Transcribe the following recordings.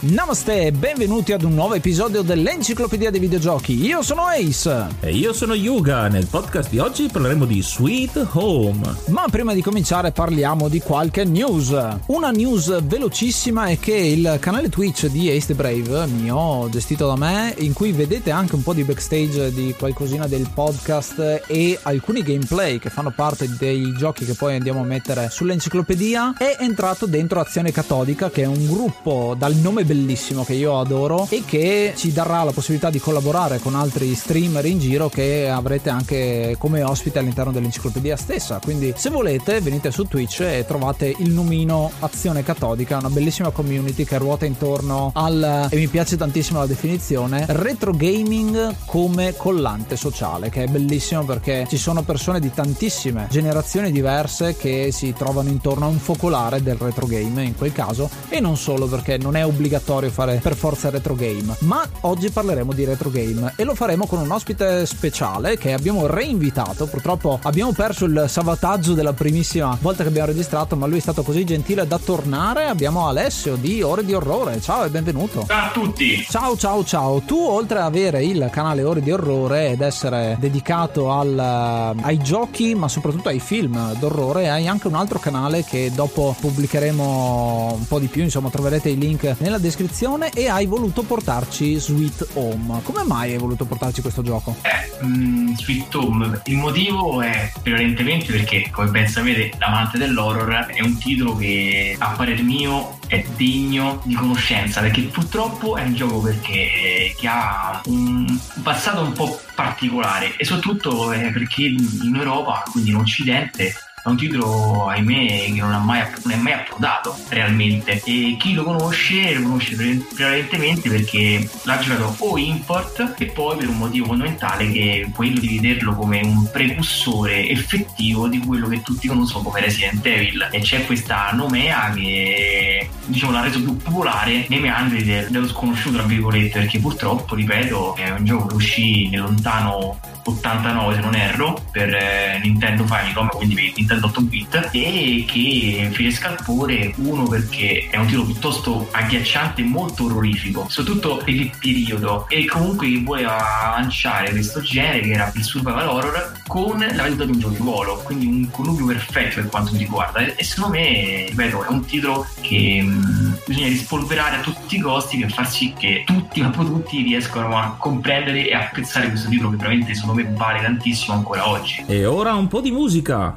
Namaste e benvenuti ad un nuovo episodio dell'Enciclopedia dei Videogiochi. Io sono Ace. E io sono Yuga. Nel podcast di oggi parleremo di Sweet Home. Ma prima di cominciare parliamo di qualche news. Una news velocissima è che il canale Twitch di Ace the Brave, mio, gestito da me, in cui vedete anche un po' di backstage di qualcosina del podcast e alcuni gameplay che fanno parte dei giochi che poi andiamo a mettere sull'enciclopedia, è entrato dentro Azione Catodica, che è un gruppo dal nome bellissimo che io adoro e che ci darà la possibilità di collaborare con altri streamer in giro che avrete anche come ospite all'interno dell'enciclopedia stessa. Quindi se volete venite su Twitch e trovate il numino Azione Catodica, una bellissima community che ruota intorno al, e mi piace tantissimo la definizione, retro gaming come collante sociale, che è bellissimo perché ci sono persone di tantissime generazioni diverse che si trovano intorno a un focolare del retro game in quel caso e non solo perché non è obbligatorio obbligatorio fare per forza retro game, ma oggi parleremo di retro game e lo faremo con un ospite speciale che abbiamo reinvitato. Purtroppo abbiamo perso il salvataggio della primissima volta che abbiamo registrato, ma lui è stato così gentile da tornare. Abbiamo Alessio di Ore di Orrore. Ciao e benvenuto. Ciao a tutti. Ciao ciao ciao. Tu oltre ad avere il canale Ore di Orrore ed essere dedicato al, ai giochi, ma soprattutto ai film d'orrore, hai anche un altro canale che dopo pubblicheremo un po' di più, insomma troverete i link nella descrizione descrizione e hai voluto portarci Sweet Home. Come mai hai voluto portarci questo gioco? Eh, mm, Sweet Home, il motivo è prevalentemente perché, come ben sapete, l'amante dell'horror è un titolo che a parer mio è degno di conoscenza perché purtroppo è un gioco perché, che ha un passato un po' particolare e soprattutto perché in Europa, quindi in Occidente, è un titolo, ahimè, che non, mai, non, è mai approdato realmente. E chi lo conosce lo conosce prevalentemente perché l'ha giocato o import e poi per un motivo fondamentale che è quello di vederlo come un precursore effettivo di quello che tutti conoscono come Resident Evil. E c'è questa nomea che diciamo l'ha reso più popolare nei meandri dello sconosciuto, tra virgolette, perché purtroppo, ripeto, è un gioco che uscì nel lontano 89 se non erro per eh, Nintendo Famicom quindi per Nintendo 8 bit e che fece scalpore uno perché è un titolo piuttosto agghiacciante e molto orrorifico soprattutto per il periodo. E comunque voleva lanciare questo genere che era il survival horror con la veduta di un gioco di ruolo quindi un connubio perfetto per quanto mi riguarda. E secondo me ripeto è un titolo che mh, mm, bisogna rispolverare a tutti i costi per far sì che tutti ma tutti riescano a comprendere e apprezzare questo titolo che veramente sono me vale tantissimo ancora oggi. E ora un po' di musica.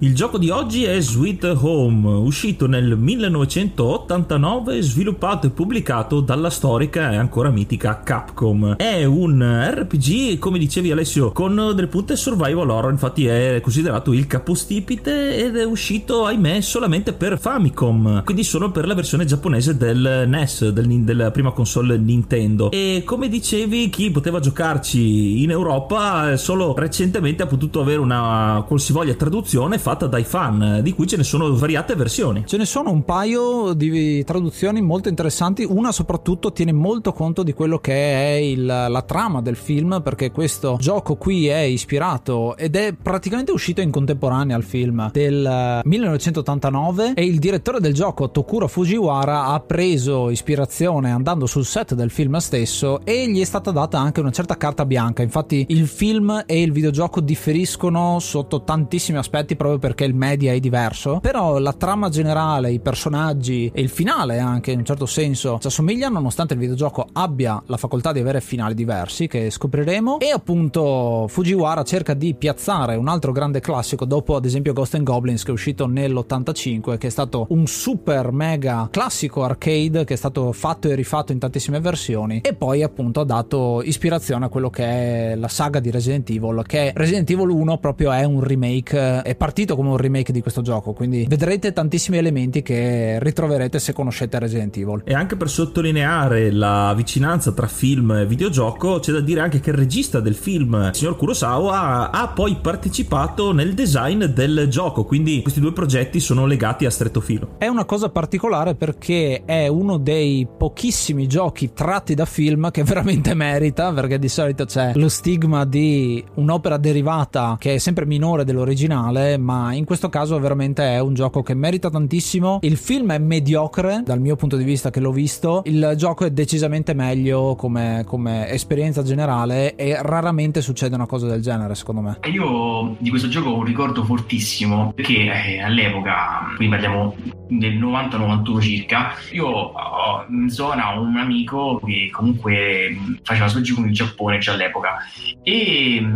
Il gioco di oggi è Sweet Home, uscito nel 1989, sviluppato e pubblicato dalla storica e ancora mitica Capcom. È un RPG, come dicevi Alessio, con delle punte survival horror, infatti è considerato il capostipite ed è uscito, ahimè, solamente per Famicom, quindi solo per la versione giapponese del NES, del, della prima console Nintendo. E come dicevi, chi poteva giocarci in Europa solo recentemente ha potuto avere una qualsivoglia traduzione fatta dai fan, di cui ce ne sono svariate versioni. Ce ne sono un paio di traduzioni molto interessanti, una soprattutto tiene molto conto di quello che è il, la trama del film, perché questo gioco qui è ispirato ed è praticamente uscito in contemporanea al film del 1989 e il direttore del gioco Tokuro Fujiwara ha preso ispirazione andando sul set del film stesso e gli è stata data anche una certa carta bianca, infatti il film e il videogioco differiscono sotto tantissimi aspetti proprio perché il media è diverso, però la trama generale, i personaggi e il finale anche in un certo senso ci assomigliano nonostante il videogioco abbia la facoltà di avere finali diversi che scopriremo. E appunto Fujiwara cerca di piazzare un altro grande classico dopo ad esempio Ghost and Goblins che è uscito nell'85 che è stato un super mega classico arcade che è stato fatto e rifatto in tantissime versioni. E poi appunto ha dato ispirazione a quello che è la saga di Resident Evil che Resident Evil 1 proprio è un remake è partito partito come un remake di questo gioco, quindi vedrete tantissimi elementi che ritroverete se conoscete Resident Evil. E anche per sottolineare la vicinanza tra film e videogioco, c'è da dire anche che il regista del film, il signor Kurosawa, ha poi partecipato nel design del gioco, quindi questi due progetti sono legati a stretto filo. È una cosa particolare perché è uno dei pochissimi giochi tratti da film che veramente merita, perché di solito c'è lo stigma di un'opera derivata che è sempre minore dell'originale, ma in questo caso veramente è un gioco che merita tantissimo. Il film è mediocre dal mio punto di vista che l'ho visto, il gioco è decisamente meglio come, come esperienza generale e raramente succede una cosa del genere secondo me. Io di questo gioco ho un ricordo fortissimo perché eh, all'epoca, quindi parliamo del 90-91 circa, io ho in zona un amico che comunque faceva suoi giochi in Giappone già all'epoca e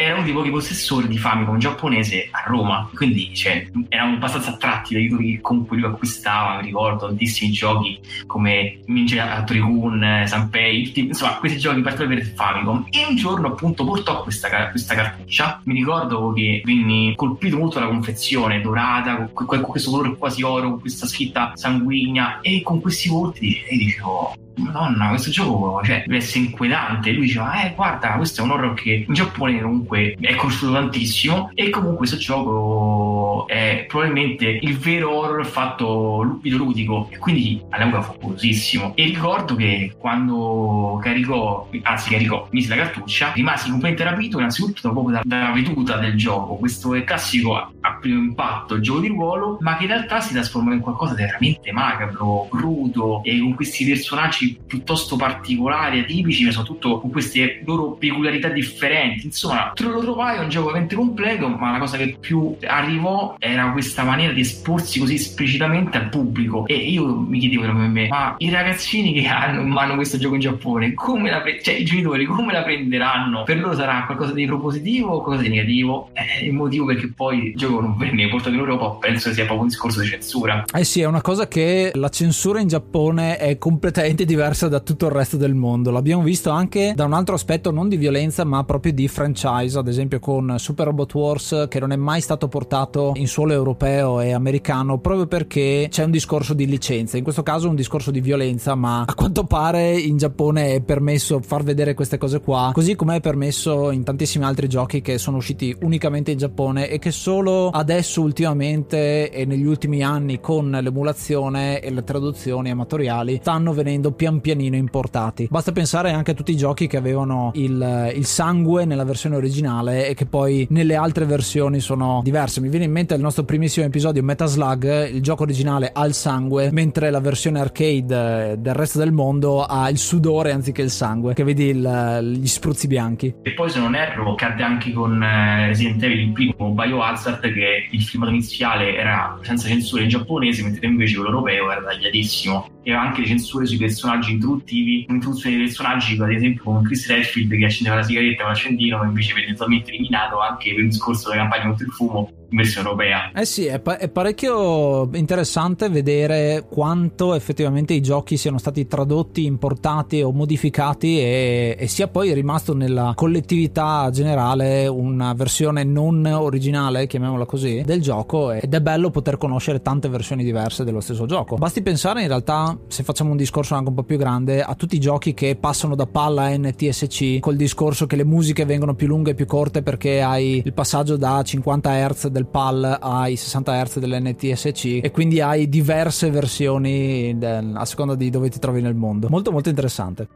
era uno dei pochi possessori di Famicom giapponese a Roma, quindi cioè, eravamo abbastanza attratti dai titoli che comunque lui acquistava, mi ricordo tantissimi giochi come Ninja Trigun, Sanpei, insomma questi giochi particolari per Famicom. E un giorno appunto portò questa, questa cartuccia, mi ricordo che venni colpito molto dalla confezione dorata, con, con questo colore quasi oro, con questa scritta sanguigna e con questi volti e dicevo Madonna, questo gioco cioè, deve essere inquietante. Lui diceva, eh, guarda, questo è un horror che in Giappone comunque è conosciuto tantissimo. E comunque questo gioco è probabilmente il vero horror fatto videoludico. E quindi all'epoca fu curiosissimo. E ricordo che quando caricò, anzi caricò, mise la cartuccia, rimasi completamente rapito, innanzitutto proprio dalla, dalla veduta del gioco. Questo è classico a primo impatto gioco di ruolo, ma che in realtà si trasforma in qualcosa di veramente macabro, crudo e con questi personaggi piuttosto particolari, atipici, ma soprattutto con queste loro peculiarità differenti. Insomma, lo trovai un gioco veramente completo, ma la cosa che più arrivò era questa maniera di esporsi così esplicitamente al pubblico. E io mi chiedevo per me, ma i ragazzini che hanno in mano questo gioco in Giappone, come la pre- cioè i genitori come la prenderanno? Per loro sarà qualcosa di propositivo o qualcosa di negativo? È il motivo perché poi il gioco non venne portato in Europa penso sia proprio un discorso di censura. Eh sì, è una cosa che la censura in Giappone è completamente diversa da tutto il resto del mondo. L'abbiamo visto anche da un altro aspetto non di violenza, ma proprio di franchise, ad esempio con Super Robot Wars che non è mai stato portato in suolo europeo e americano proprio perché c'è un discorso di licenza. In questo caso un discorso di violenza, ma a quanto pare in Giappone è permesso far vedere queste cose qua, così come è permesso in tantissimi altri giochi che sono usciti unicamente in Giappone e che solo adesso ultimamente e negli ultimi anni con l'emulazione e le traduzioni amatoriali stanno venendo pian pian pianino importati. Basta pensare anche a tutti i giochi che avevano il, il, sangue nella versione originale e che poi nelle altre versioni sono diverse. Mi viene in mente il nostro primissimo episodio Metaslug, il gioco originale ha il sangue, mentre la versione arcade del resto del mondo ha il sudore anziché il sangue, che vedi il, gli spruzzi bianchi. E poi se non erro cadde anche con eh, Resident Evil il primo Biohazard che il filmato iniziale era senza censura in giapponese, mentre invece quello europeo era tagliatissimo. E anche le censure sui personaggi introduttivi, un'introduzione dei personaggi, ad esempio con Chris Redfield che accendeva la sigaretta con l'accendino, ma invece venne totalmente eliminato anche per il discorso della campagna contro il fumo versione europea. Eh sì, è, pa- è, parecchio interessante vedere quanto effettivamente i giochi siano stati tradotti, importati o modificati e, e sia poi rimasto nella collettività generale una versione non originale, chiamiamola così, del gioco ed è bello poter conoscere tante versioni diverse dello stesso gioco. Basti pensare in realtà, se facciamo un discorso anche un po' più grande, a tutti i giochi che passano da palla a NTSC col discorso che le musiche vengono più lunghe e più corte perché hai il passaggio da 50 Hz del PAL ai 60 Hz dell'NTSC e quindi hai diverse versioni del, a seconda di dove ti trovi nel mondo. Molto molto interessante.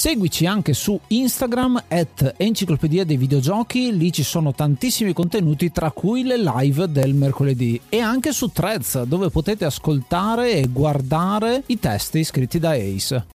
Seguici anche su Instagram at Enciclopedia dei Videogiochi, lì ci sono tantissimi contenuti tra cui le live del mercoledì e anche su Threads dove potete ascoltare e guardare i testi scritti da Ace.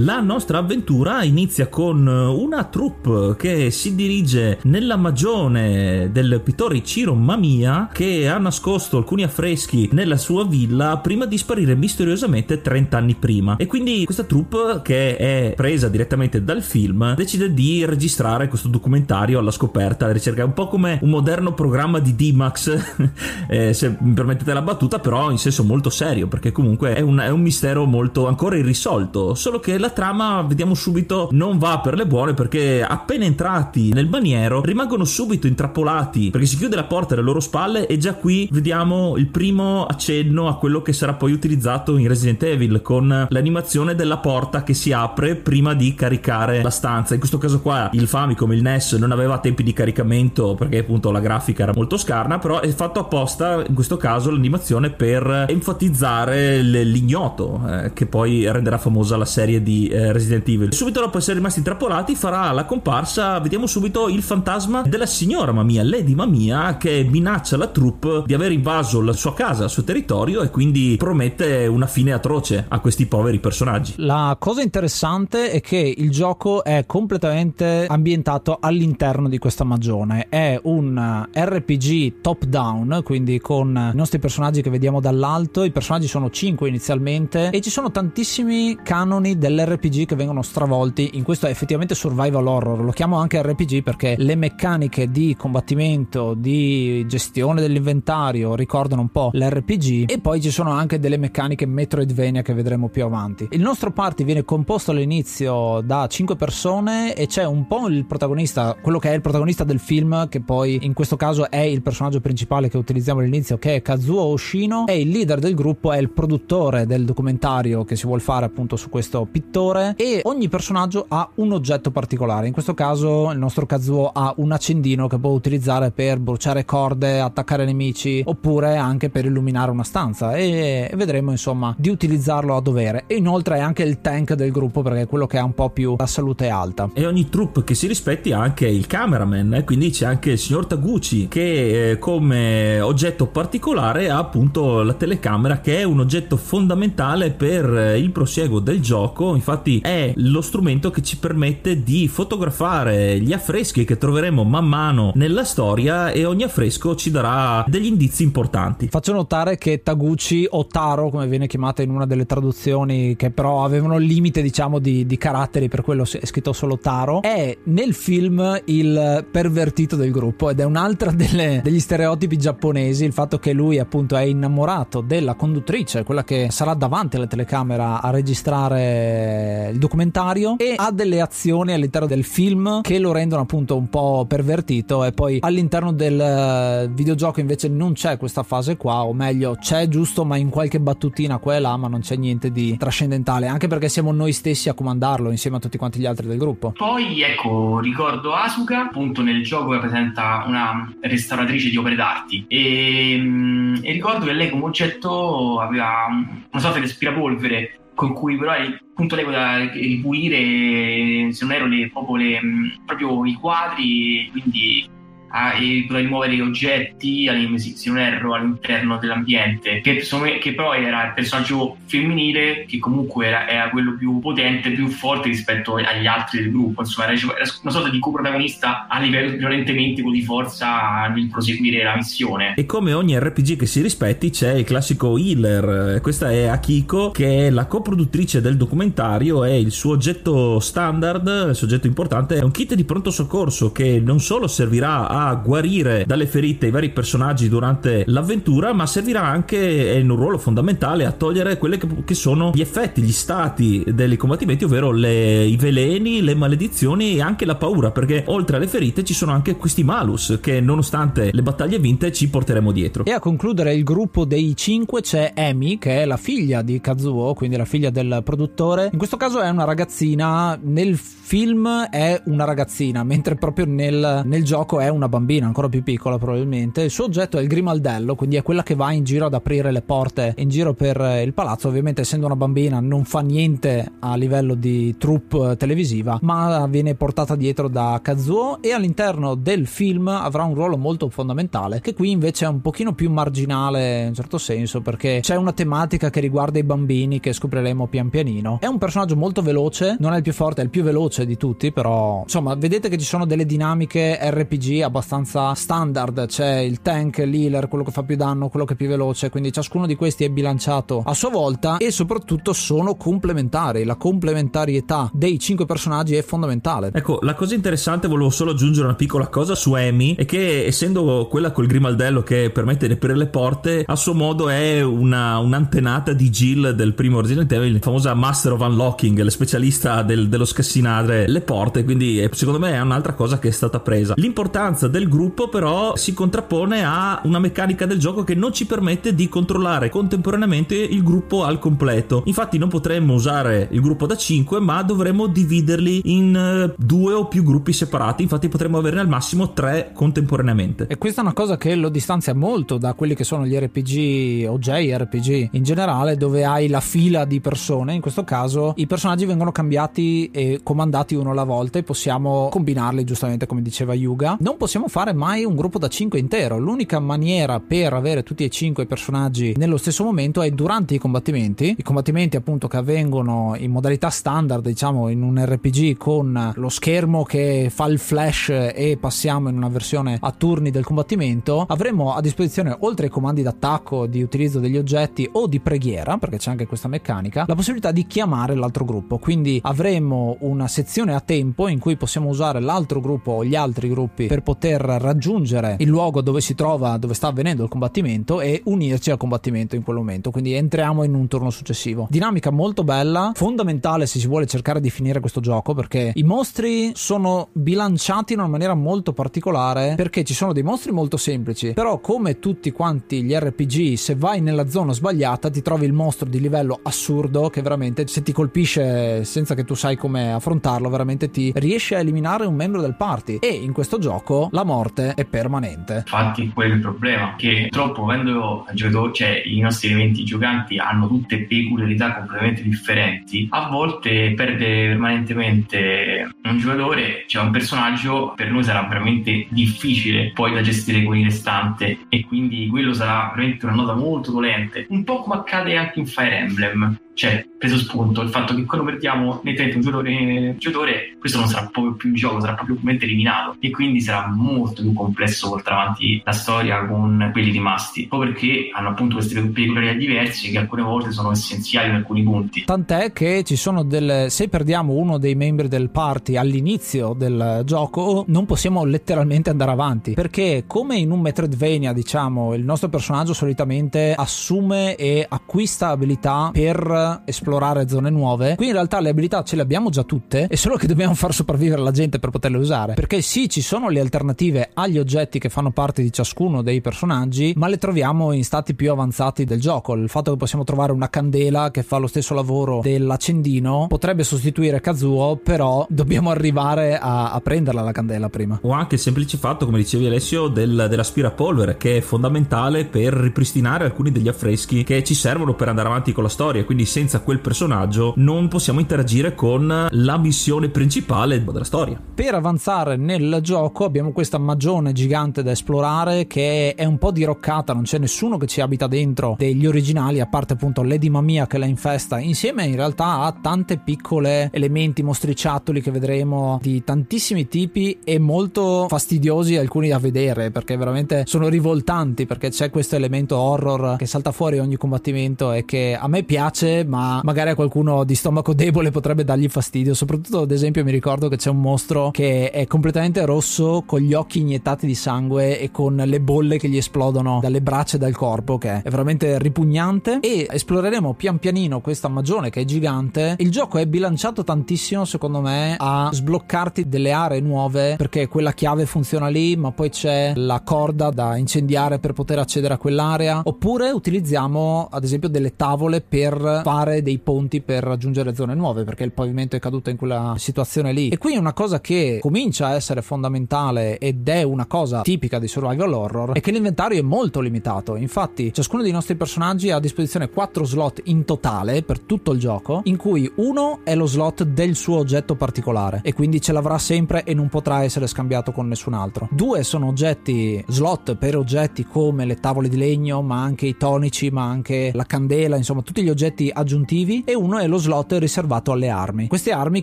La nostra avventura inizia con una troupe che si dirige nella magione del pittore Ciro Mamia che ha nascosto alcuni affreschi nella sua villa prima di sparire misteriosamente 30 anni prima. E quindi questa troupe, che è presa direttamente dal film, decide di registrare questo documentario alla scoperta, alla ricerca. È un po' come un moderno programma di D-Max, eh, se mi permettete la battuta, però in senso molto serio, perché comunque è un, è un mistero molto ancora irrisolto. Solo che la trama, vediamo subito, non va per le buone perché appena entrati nel baniero rimangono subito intrappolati perché si chiude la porta alle loro spalle e già qui vediamo il primo accenno a quello che sarà poi utilizzato in Resident Evil con l'animazione della porta che si apre prima di caricare la stanza. In questo caso qua il Famicom, il NES non aveva tempi di caricamento perché appunto la grafica era molto scarna, però è fatto apposta in questo caso l'animazione per enfatizzare l'ignoto eh, che poi renderà famosa la serie di di eh, Resident Evil. Subito dopo essere rimasti intrappolati farà la comparsa, vediamo subito il fantasma della signora Mamia, Lady Mamia, che minaccia la troupe di aver invaso la sua casa, il suo territorio e quindi promette una fine atroce a questi poveri personaggi. La cosa interessante è che il gioco è completamente ambientato all'interno di questa magione. È un RPG top down, quindi con i nostri personaggi che vediamo dall'alto. I personaggi sono 5 inizialmente e ci sono tantissimi canoni del dell'RPG che vengono stravolti. In questo è effettivamente survival horror. Lo chiamo anche RPG perché le meccaniche di combattimento di gestione dell'inventario ricordano un po' l'RPG e poi ci sono anche delle meccaniche Metroidvania che vedremo più avanti. Il nostro party viene composto all'inizio da 5 persone e c'è un po' il protagonista quello che è il protagonista del film che poi in questo caso è il personaggio principale che utilizziamo all'inizio che è Kazuo Oshino e il leader del gruppo è il produttore del documentario che si vuole fare appunto su questo piccolo pittore e ogni personaggio ha un oggetto particolare. In questo caso il nostro Kazuo ha un accendino che può utilizzare per bruciare corde, attaccare nemici oppure anche per illuminare una stanza e vedremo insomma di utilizzarlo a dovere. E inoltre è anche il tank del gruppo perché è quello che ha un po' più la salute alta. E ogni troupe che si rispetti ha anche il cameraman, eh? quindi c'è anche il signor Taguchi che eh, come oggetto particolare ha appunto la telecamera che è un oggetto fondamentale per eh, il prosieguo del gioco infatti è lo strumento che ci permette di fotografare gli affreschi che troveremo man mano nella storia e ogni affresco ci darà degli indizi importanti. Faccio notare che Taguchi o Taro, come viene chiamata in una delle traduzioni, che però avevano il limite diciamo di, di caratteri, per quello è scritto solo Taro, è nel film il pervertito del gruppo ed è un'altra delle, degli stereotipi giapponesi, il fatto che lui appunto è innamorato della conduttrice, quella che sarà davanti alla telecamera a registrare il documentario e ha delle azioni all'interno del film che lo rendono appunto un po' pervertito e poi all'interno del eh, videogioco invece non c'è questa fase qua o meglio c'è giusto ma in qualche battutina qua e là ma non c'è niente di trascendentale anche perché siamo noi stessi a comandarlo insieme a tutti quanti gli altri del gruppo. Poi ecco ricordo Asuka appunto nel gioco rappresenta una restauratrice di opere d'arte e, mm, e ricordo che lei come oggetto aveva una sorta di aspirapolvere con cui però appunto lei poteva ripulire, se non erro, le, proprio, le, proprio i quadri, quindi a, e rimuovere oggetti, se non erro, all'interno dell'ambiente, che, che però era il personaggio femminile che comunque era, era, quello più potente, più forte rispetto agli altri del gruppo, insomma era, era una sorta di coprotagonista a livello violentemente di forza nel proseguire la missione. E come ogni RPG che si rispetti c'è il classico healer, questa è Akiko che è la coproduttrice del documentario e il suo oggetto standard, il suo oggetto importante è un kit di pronto soccorso che non solo servirà a guarire dalle ferite i vari personaggi durante l'avventura, ma servirà anche in un ruolo fondamentale a togliere quelli che, che sono gli effetti, gli stati dei combattimenti, ovvero le, i veleni, le maledizioni e anche la paura, perché oltre alle ferite ci sono anche questi malus che nonostante le battaglie vinte ci porteremo dietro. E a concludere il gruppo dei cinque c'è Amy, che è la figlia di Kazuo, quindi la figlia del produttore. In questo caso è una ragazzina, nel film è una ragazzina, mentre proprio nel, nel gioco è una bambina, ancora più piccola probabilmente. Il suo oggetto è il grimaldello, quindi è quella che va in giro ad aprire le porte in giro per il palazzo. Ovviamente essendo una bambina non fa niente a livello di troupe televisiva, ma viene portata dietro da Kazuo e all'interno del film avrà un ruolo molto fondamentale, che qui invece è un pochino più marginale in un certo senso, perché c'è una tematica che riguarda i bambini che scopriremo pian pianino. È un personaggio molto veloce, non è il più forte, è il più veloce di tutti, però insomma, vedete che ci sono delle dinamiche RPG abbastanza standard, c'è il tank, l'healer, quello che fa più danno, quello che è più veloce, quindi ciascuno di questi è bilanciato a sua volta e soprattutto sono complementari, la complementarietà dei cinque personaggi è fondamentale. Ecco, la cosa interessante, volevo solo aggiungere una piccola cosa su Amy, è che essendo quella col grimaldello che permette di aprire le porte, a suo modo è una, un'antenata di Jill del primo Resident Evil, la famosa Master of Unlocking, la specialista del, dello scassinare le porte, quindi secondo me è un'altra cosa che è stata presa. L'importanza del gruppo però si contrappone a una meccanica del gioco che non ci permette di controllare contemporaneamente il gruppo al completo. Infatti non potremmo usare il gruppo da 5, ma dovremmo dividerli in eh, due o più gruppi separati, infatti potremmo averne al massimo tre contemporaneamente. E questa è una cosa che lo distanzia molto da quelli che sono gli RPG o JRPG in generale, dove hai la fila di persone, in questo caso i personaggi vengono cambiati e comandati uno alla volta e possiamo combinarli giustamente come diceva Yuga. Non possiamo fare mai un gruppo da 5 intero, l'unica maniera per avere tutti e 5 personaggi nello stesso momento è durante i combattimenti, i combattimenti appunto che avvengono in modalità standard, diciamo in un RPG con lo schermo che fa il flash e passiamo in una versione a turni del combattimento, avremo a disposizione oltre ai comandi d'attacco, di utilizzo degli oggetti o di preghiera, perché c'è anche questa meccanica, la possibilità di chiamare l'altro gruppo. Quindi avremo una sezione a tempo in cui possiamo usare l'altro gruppo o gli altri gruppi per poter raggiungere il luogo dove si trova, dove sta avvenendo il combattimento e unirci al combattimento in quel momento. Quindi entriamo in un turno successivo. Dinamica molto bella, fondamentale se si vuole cercare di finire questo gioco perché i mostri sono bilanciati in una maniera molto particolare perché ci sono dei mostri molto semplici, però come tutti quanti gli RPG, se vai nella zona sbagliata ti trovi il mostro di livello assurdo che veramente se ti colpisce senza che tu sai come affrontarlo, veramente ti riesce a eliminare un membro del party e in questo gioco la morte è permanente. Infatti quello è il problema, che purtroppo avendo giocato, cioè i nostri eventi giocanti hanno tutte peculiarità completamente differenti, a volte perde permanentemente un giocatore, cioè un personaggio, per noi sarà veramente difficile poi da gestire con il restante e quindi quello sarà veramente una nota molto dolente, un po' come accade anche in Fire Emblem cioè preso spunto il fatto che quando perdiamo nettamente un giocatore, un giocatore questo non sarà proprio più un gioco sarà proprio completamente eliminato. E quindi sarà molto più complesso portare avanti la storia con quelli rimasti. Proprio perché hanno appunto queste peculiarità diverse che alcune volte sono essenziali in alcuni punti. Tant'è che ci sono delle se perdiamo uno dei membri del party all'inizio del gioco non possiamo letteralmente andare avanti. Perché come in un Metroidvania diciamo il nostro personaggio solitamente assume e acquista abilità per esplorare zone nuove. Qui in realtà le abilità ce le abbiamo già tutte, è solo che dobbiamo far sopravvivere la gente per poterle usare. Perché sì, ci sono le alternative agli oggetti che fanno parte di ciascuno dei personaggi, ma le troviamo in stati più avanzati del gioco. Il fatto che possiamo trovare una candela che fa lo stesso lavoro dell'accendino potrebbe sostituire Kazuo, però dobbiamo arrivare a, a prenderla la candela prima. O anche il semplice fatto, come dicevi Alessio, del, dell'aspirapolvere, che è fondamentale per ripristinare alcuni degli affreschi che ci servono per andare avanti con la storia. Quindi se senza quel personaggio non possiamo interagire con la missione principale della storia. Per avanzare nel gioco abbiamo questa magione gigante da esplorare che è un po' diroccata, non c'è nessuno che ci abita dentro degli originali, a parte appunto Lady Mamia che la infesta, insieme in realtà a tante piccole elementi mostriciattoli che vedremo di tantissimi tipi e molto fastidiosi alcuni da vedere perché veramente sono rivoltanti perché c'è questo elemento horror che salta fuori ogni combattimento e che a me piace ma magari a qualcuno di stomaco debole potrebbe dargli fastidio. Soprattutto ad esempio mi ricordo che c'è un mostro che è completamente rosso con gli occhi iniettati di sangue e con le bolle che gli esplodono dalle braccia e dal corpo che è veramente ripugnante. E esploreremo pian pianino questa magione che è gigante. Il gioco è bilanciato tantissimo secondo me a sbloccarti delle aree nuove perché quella chiave funziona lì ma poi c'è la corda da incendiare per poter accedere a quell'area. Oppure utilizziamo ad esempio delle tavole per fare dei ponti per raggiungere zone nuove perché il pavimento è caduto in quella situazione lì. E qui una cosa che comincia a essere fondamentale ed è una cosa tipica di survival horror è che l'inventario è molto limitato. Infatti ciascuno dei nostri personaggi ha a disposizione 4 slot in totale per tutto il gioco in cui uno è lo slot del suo oggetto particolare e quindi ce l'avrà sempre e non potrà essere scambiato con nessun altro. Due sono oggetti slot per oggetti come le tavole di legno ma anche i tonici ma anche la candela insomma tutti gli oggetti aggiuntivi e uno è lo slot riservato alle armi. Queste armi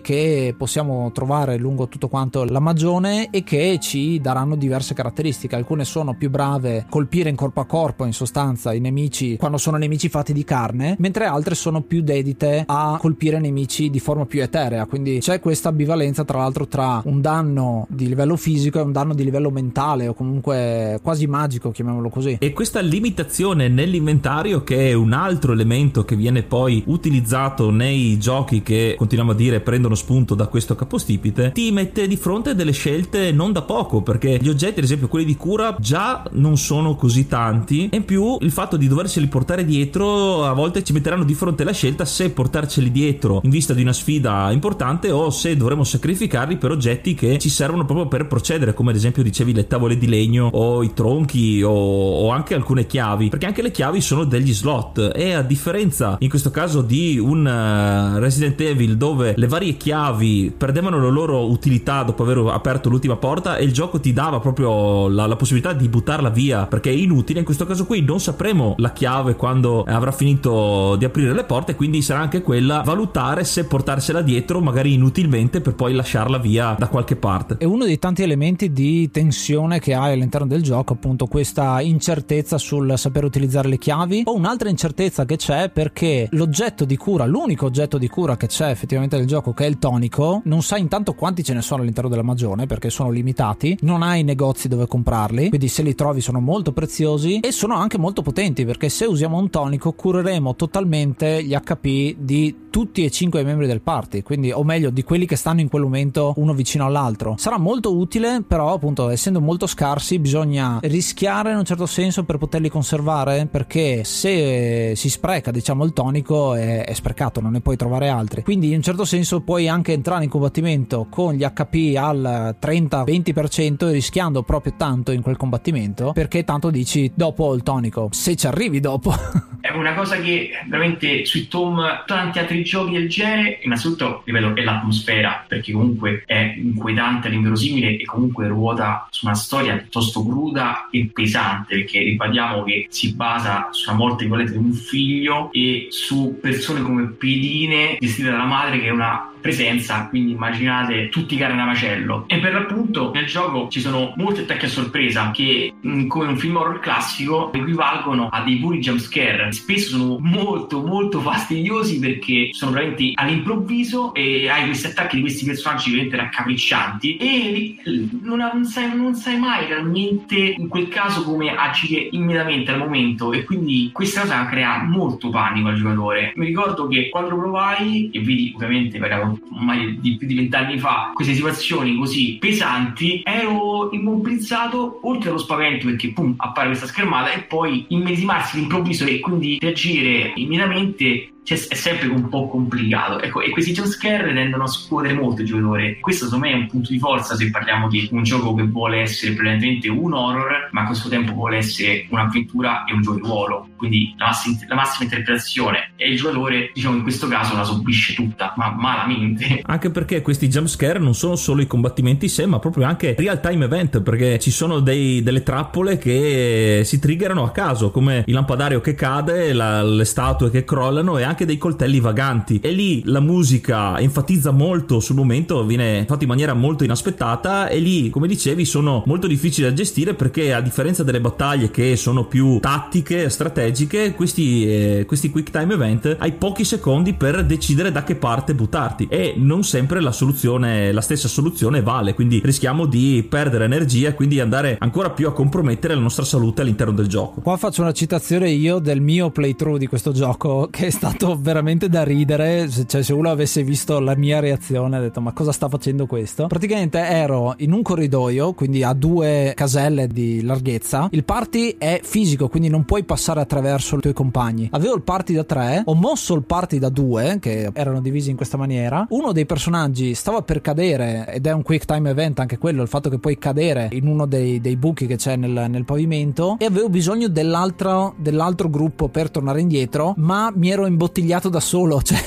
che possiamo trovare lungo tutto quanto la magione e che ci daranno diverse caratteristiche. Alcune sono più brave colpire in corpo a corpo in sostanza i nemici quando sono nemici fatti di carne mentre altre sono più dedite a colpire nemici di forma più eterea. Quindi c'è questa ambivalenza tra l'altro tra un danno di livello fisico e un danno di livello mentale o comunque quasi magico chiamiamolo così. E questa limitazione nell'inventario che è un altro elemento che viene poi utilizzato nei giochi che continuiamo a dire prendono spunto da questo capostipite ti mette di fronte delle scelte non da poco perché gli oggetti ad esempio quelli di cura già non sono così tanti. E in più il fatto di doverceli portare dietro a volte ci metteranno di fronte alla scelta se portarceli dietro in vista di una sfida importante o se dovremo sacrificarli per oggetti che ci servono proprio per procedere come ad esempio dicevi le tavole di legno o i tronchi o, o anche alcune chiavi perché anche le chiavi sono degli slot. E a differenza in questo caso di un uh, Resident Evil dove le varie chiavi perdevano la loro utilità dopo aver aperto l'ultima porta e il gioco ti dava proprio la, la possibilità di buttarla via perché è inutile. In questo caso qui non sapremo la chiave quando avrà finito di aprire le porte quindi sarà anche quella valutare se portarsela dietro magari inutilmente per poi lasciarla via da qualche parte. È uno dei tanti elementi di tensione che hai all'interno del gioco appunto questa incertezza sul sapere utilizzare le chiavi. O un'altra incertezza che c'è perché l'oggetto di cura l'unico oggetto di cura che c'è effettivamente nel gioco che è il tonico non sai intanto quanti ce ne sono all'interno della magione perché sono limitati non hai negozi dove comprarli quindi se li trovi sono molto preziosi e sono anche molto potenti perché se usiamo un tonico cureremo totalmente gli HP di tutti e cinque i membri del party quindi o meglio di quelli che stanno in quel momento uno vicino all'altro. Sarà molto utile però appunto essendo molto scarsi bisogna rischiare in un certo senso per poterli conservare perché se si spreca diciamo il tonico è, è sprecato non ne puoi trovare altri. Quindi in un certo senso puoi anche entrare in combattimento con gli HP al 30-20% rischiando proprio tanto in quel combattimento perché tanto dici dopo il tonico. Se ci arrivi dopo. È una cosa che veramente sui Tom tanti altri giochi del genere innanzitutto ripeto è l'atmosfera perché comunque è inquietante l'inverosimile e comunque ruota su una storia piuttosto cruda e pesante perché ribadiamo che si basa sulla morte di un figlio e su persone come pedine gestite dalla madre che è una presenza, quindi immaginate tutti carne a macello. E per l'appunto nel gioco ci sono molti attacchi a sorpresa che, come un film horror classico, equivalgono a dei puri jumpscare. Spesso sono molto molto fastidiosi perché sono veramente all'improvviso e hai questi attacchi di questi personaggi veramente raccapriccianti e non, non, sai, non sai mai realmente in quel caso come agire immediatamente al momento e quindi questa cosa crea molto panico al giocatore. Mi ricordo che quando provai e vedi ovviamente parliamo ormai di più di vent'anni fa, queste situazioni così pesanti, ero immobilizzato oltre allo spavento perché pum appare questa schermata e poi immedesimarsi all'improvviso e quindi reagire immediatamente cioè, è sempre un po' complicato. Ecco, e questi jumpscare rendono a scuotere molto il giocatore. Questo secondo me è un punto di forza se parliamo di un gioco che vuole essere prevalentemente un horror, ma a questo tempo vuole essere un'avventura e un gioco di ruolo. Quindi la massima, la massima interpretazione. E il giocatore, diciamo in questo caso, la subisce tutta, ma malamente. Anche perché questi jumpscare non sono solo i combattimenti in sé, ma proprio anche real time event, perché ci sono dei, delle trappole che si triggerano a caso, come il lampadario che cade, la, le statue che crollano e anche dei coltelli vaganti. E lì la musica enfatizza molto sul momento, viene fatto in maniera molto inaspettata e lì, come dicevi, sono molto difficili da gestire perché a differenza delle battaglie che sono più tattiche, strategiche, questi, eh, questi quick time event hai pochi secondi per decidere da che parte buttarti e non sempre la soluzione, la stessa soluzione vale, quindi rischiamo di perdere energia e quindi andare ancora più a compromettere la nostra salute all'interno del gioco. Qua faccio una citazione io del mio playthrough di questo gioco che è stato veramente da ridere, cioè se uno avesse visto la mia reazione ha detto ma cosa sta facendo questo? Praticamente ero in un corridoio, quindi a due caselle di larghezza, il party è fisico, quindi non puoi passare attraverso i tuoi compagni. Avevo il party da tre, ho mosso il party da due, che erano divisi in questa maniera, uno dei personaggi stava per cadere ed è un quick time event anche quello, il fatto che puoi cadere in uno dei, dei buchi che c'è nel, nel, pavimento e avevo bisogno dell'altro, dell'altro gruppo per tornare indietro, ma mi ero imbottigliato da solo, cioè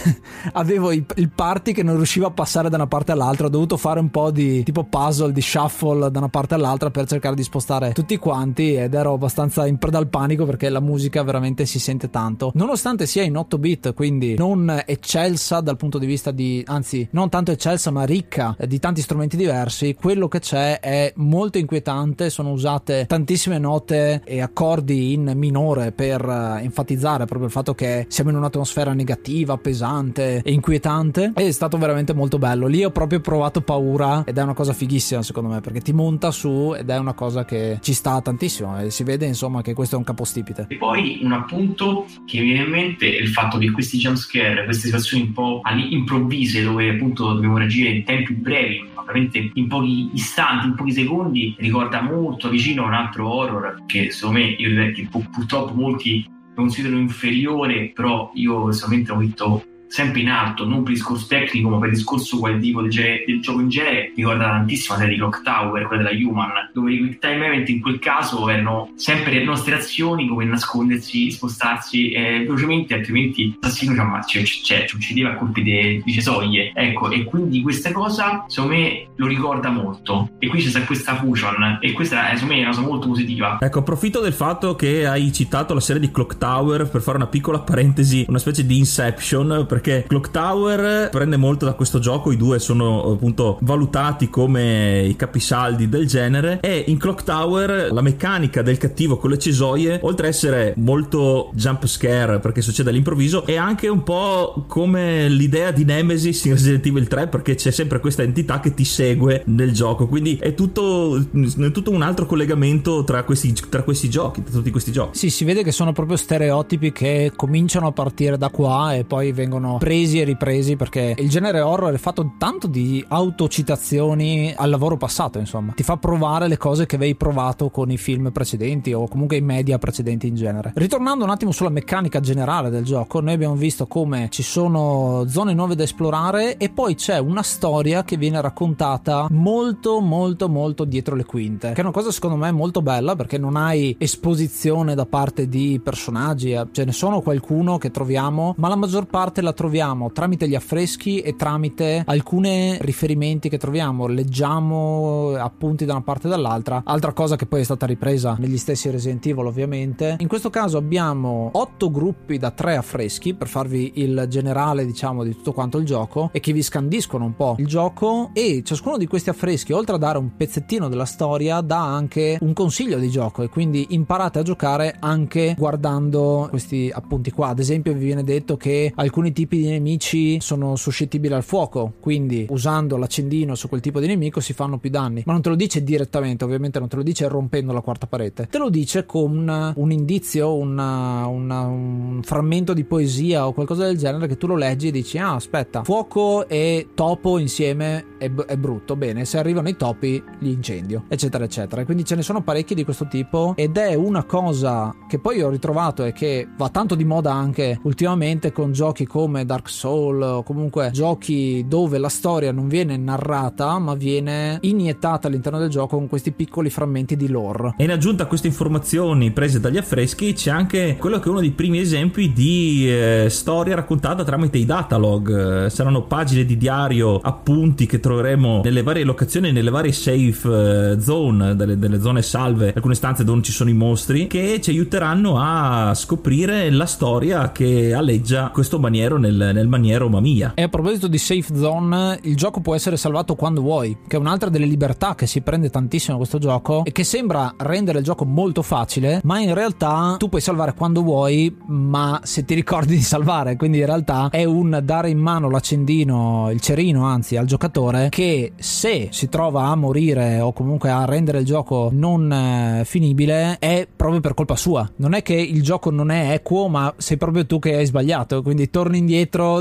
avevo il, il party che non riusciva a passare da una parte all'altra, ho dovuto fare un po' di tipo puzzle, di shuffle da una parte all'altra per cercare di spostare tutti quanti ed ero abbastanza in preda al panico perché la musica veramente si sente tanto. Nonostante sia in 8 bit, quindi non eccelsa dal punto di vista di, anzi, non tanto eccelsa ma ricca di tanti strumenti diversi, quello che c'è è molto inquietante, sono usate tantissime note e accordi in minore per eh, enfatizzare proprio il fatto che siamo in un'atmosfera negativa, pesante e inquietante. È stato veramente molto bello. Lì ho proprio provato paura ed è una cosa fighissima secondo me perché ti monta su ed è una cosa che ci sta tantissimo e si vede insomma che questo è un capostipite. E poi un appunto che mi viene in mente è il fatto che questi jumpscare, queste situazioni un po' improvvise dove appunto dobbiamo reagire in tempi brevi, veramente in pochi istanti, in pochi secondi, ricorda molto vicino a un altro horror che secondo me io che purtroppo molti lo considerano inferiore, però io personalmente ho detto sempre in alto, non per discorso tecnico, ma per discorso qualitativo del, del gioco in genere, ricorda tantissimo la serie di Clock Tower, quella della Human, dove i quick time event in quel caso erano sempre le nostre azioni come nascondersi, spostarsi eh, velocemente, altrimenti l'assassino ci, ammazza, cioè, cioè, ci uccideva a colpi di, di cesoie. Ecco, e quindi questa cosa, secondo me, lo ricorda molto. E qui c'è questa fusion, e questa, secondo me, è una cosa molto positiva. Ecco, approfitto del fatto che hai citato la serie di Clock Tower per fare una piccola parentesi, una specie di Inception, per perché Clock Tower prende molto da questo gioco, i due sono appunto valutati come i capisaldi del genere e in Clock Tower la meccanica del cattivo con le cesoie, oltre a essere molto jump scare perché succede all'improvviso, è anche un po' come l'idea di Nemesis in Resident Evil 3 perché c'è sempre questa entità che ti segue nel gioco, quindi è tutto, è tutto un altro collegamento tra questi, tra questi giochi, tra tutti questi giochi. Sì, si vede che sono proprio stereotipi che cominciano a partire da qua e poi vengono vengono presi e ripresi perché il genere horror è fatto tanto di autocitazioni al lavoro passato, insomma. Ti fa provare le cose che avevi provato con i film precedenti o comunque i media precedenti in genere. Ritornando un attimo sulla meccanica generale del gioco, noi abbiamo visto come ci sono zone nuove da esplorare e poi c'è una storia che viene raccontata molto molto molto dietro le quinte, che è una cosa secondo me molto bella perché non hai esposizione da parte di personaggi, eh, ce ne sono qualcuno che troviamo, ma la maggior parte la troviamo tramite gli affreschi e tramite alcuni riferimenti che troviamo, leggiamo appunti da una parte e dall'altra, altra cosa che poi è stata ripresa negli stessi Resident Evil ovviamente. In questo caso abbiamo otto gruppi da tre affreschi per farvi il generale diciamo di tutto quanto il gioco e che vi scandiscono un po' il gioco e ciascuno di questi affreschi oltre a dare un pezzettino della storia dà anche un consiglio di gioco e quindi imparate a giocare anche guardando questi appunti qua. Ad esempio vi viene detto che alcuni tipi tipi di nemici sono suscettibili al fuoco, quindi usando l'accendino su quel tipo di nemico si fanno più danni, ma non te lo dice direttamente, ovviamente non te lo dice rompendo la quarta parete, te lo dice con un indizio, una, una, un frammento di poesia o qualcosa del genere che tu lo leggi e dici ah aspetta, fuoco e topo insieme è, è brutto, bene, se arrivano i topi li incendio, eccetera eccetera. Quindi ce ne sono parecchi di questo tipo ed è una cosa che poi ho ritrovato e che va tanto di moda anche ultimamente con giochi come Dark Soul o comunque giochi dove la storia non viene narrata ma viene iniettata all'interno del gioco con questi piccoli frammenti di lore. E in aggiunta a queste informazioni prese dagli affreschi c'è anche quello che è uno dei primi esempi di eh, storia raccontata tramite i datalog. Eh, saranno pagine di diario, appunti che troveremo nelle varie locazioni, nelle varie safe eh, zone, delle, delle zone salve, alcune stanze dove non ci sono i mostri, che ci aiuteranno a scoprire la storia che alleggia questo maniero nel, nel maniero Mamia. E a proposito di safe zone, il gioco può essere salvato quando vuoi, che è un'altra delle libertà che si prende tantissimo questo gioco e che sembra rendere il gioco molto facile, ma in realtà tu puoi salvare quando vuoi, ma se ti ricordi di salvare, quindi in realtà è un dare in mano l'accendino, il cerino anzi al giocatore che se si trova a morire o comunque a rendere il gioco non eh, finibile è proprio per colpa sua. Non è che il gioco non è equo, ma sei proprio tu che hai sbagliato, quindi torni indietro,